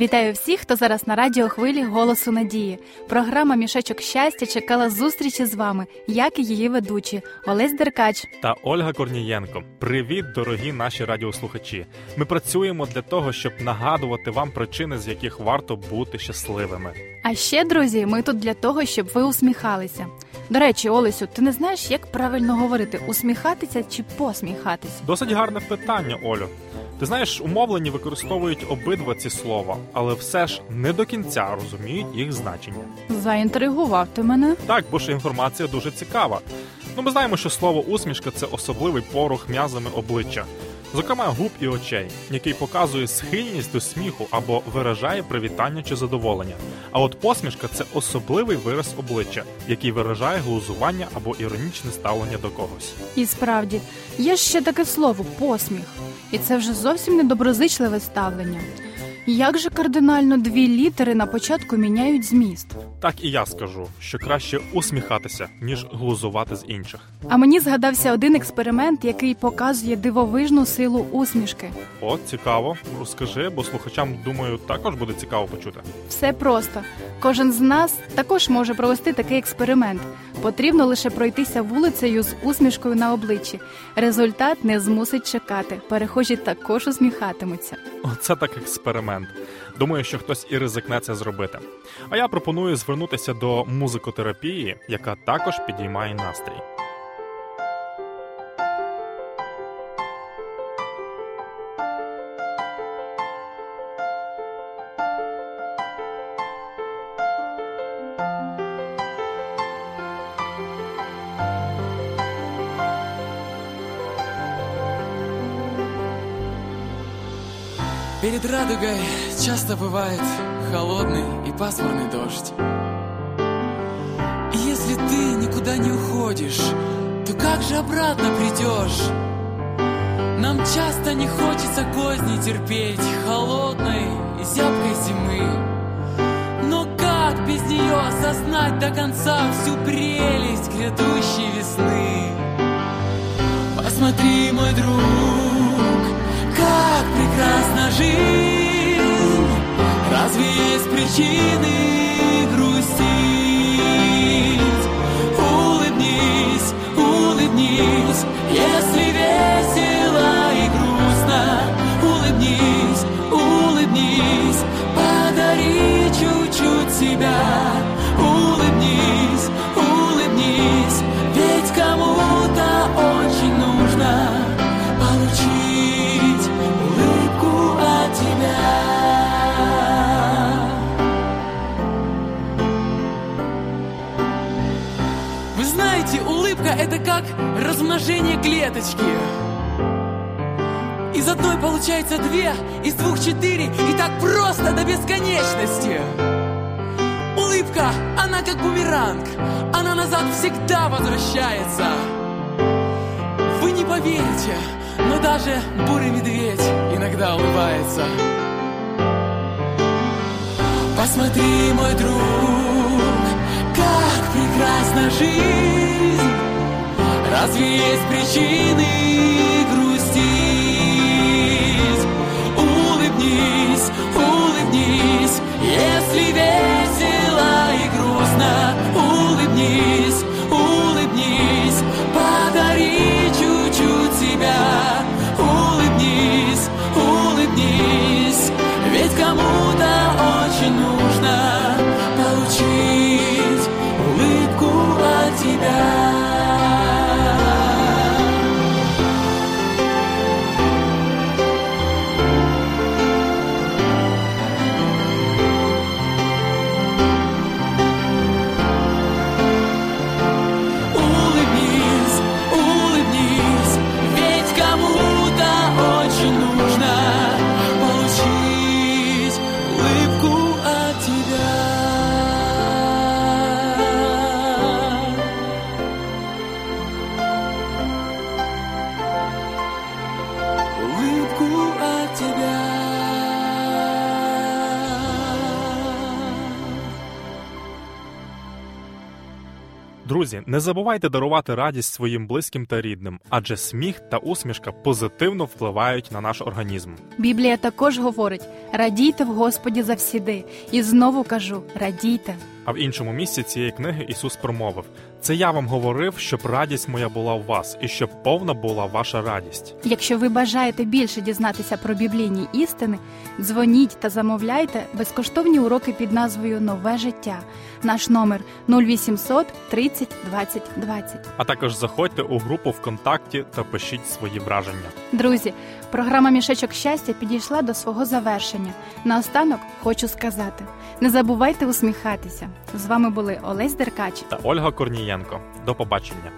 Вітаю всіх, хто зараз на радіохвилі Голосу Надії. Програма Мішечок щастя чекала зустрічі з вами, як і її ведучі Олесь Деркач та Ольга Корнієнко. Привіт, дорогі наші радіослухачі. Ми працюємо для того, щоб нагадувати вам причини, з яких варто бути щасливими. А ще, друзі, ми тут для того, щоб ви усміхалися. До речі, Олесю, ти не знаєш, як правильно говорити усміхатися чи посміхатися? Досить гарне питання, Олю. Ти знаєш, умовлені використовують обидва ці слова, але все ж не до кінця розуміють їх значення. Заінтригував ти мене. Так, бо ж інформація дуже цікава. Ну, ми знаємо, що слово усмішка це особливий порух м'язами обличчя, зокрема губ і очей, який показує схильність до сміху або виражає привітання чи задоволення. А от посмішка це особливий вираз обличчя, який виражає глузування або іронічне ставлення до когось. І справді є ще таке слово посміх, і це вже зовсім недоброзичливе ставлення. Як же кардинально дві літери на початку міняють зміст? Так і я скажу, що краще усміхатися, ніж глузувати з інших. А мені згадався один експеримент, який показує дивовижну силу усмішки. О, цікаво. Розкажи, бо слухачам, думаю, також буде цікаво почути. Все просто. Кожен з нас також може провести такий експеримент. Потрібно лише пройтися вулицею з усмішкою на обличчі. Результат не змусить чекати. Перехожі також усміхатимуться. Оце так експеримент. Думаю, що хтось і ризикне це зробити. А я пропоную звернутися до музикотерапії, яка також підіймає настрій. Перед радугой часто бывает холодный и пасмурный дождь. И если ты никуда не уходишь, то как же обратно придешь? Нам часто не хочется козни терпеть холодной и зябкой зимы. Но как без нее осознать до конца всю прелесть грядущей весны? Посмотри, мой друг, как прекрасна жизнь Разве есть причины грустить? Улыбнись, улыбнись Если улыбка это как размножение клеточки. Из одной получается две, из двух четыре, и так просто до бесконечности. Улыбка, она как бумеранг, она назад всегда возвращается. Вы не поверите, но даже бурый медведь иногда улыбается. Посмотри, мой друг, как прекрасна жизнь. Разве есть причины грустить? Друзі, не забувайте дарувати радість своїм близьким та рідним, адже сміх та усмішка позитивно впливають на наш організм. Біблія також говорить: радійте в Господі завсіди. І знову кажу: радійте. А в іншому місці цієї книги Ісус промовив: Це я вам говорив, щоб радість моя була у вас, і щоб повна була ваша радість. Якщо ви бажаєте більше дізнатися про біблійні істини, дзвоніть та замовляйте безкоштовні уроки під назвою Нове життя. Наш номер 0800 30 20 20. А також заходьте у групу ВКонтакті та пишіть свої враження. Друзі, програма Мішечок щастя підійшла до свого завершення. Наостанок хочу сказати: не забувайте усміхатися. З вами були Олесь Деркач Та Ольга Корнієнко. До побачення.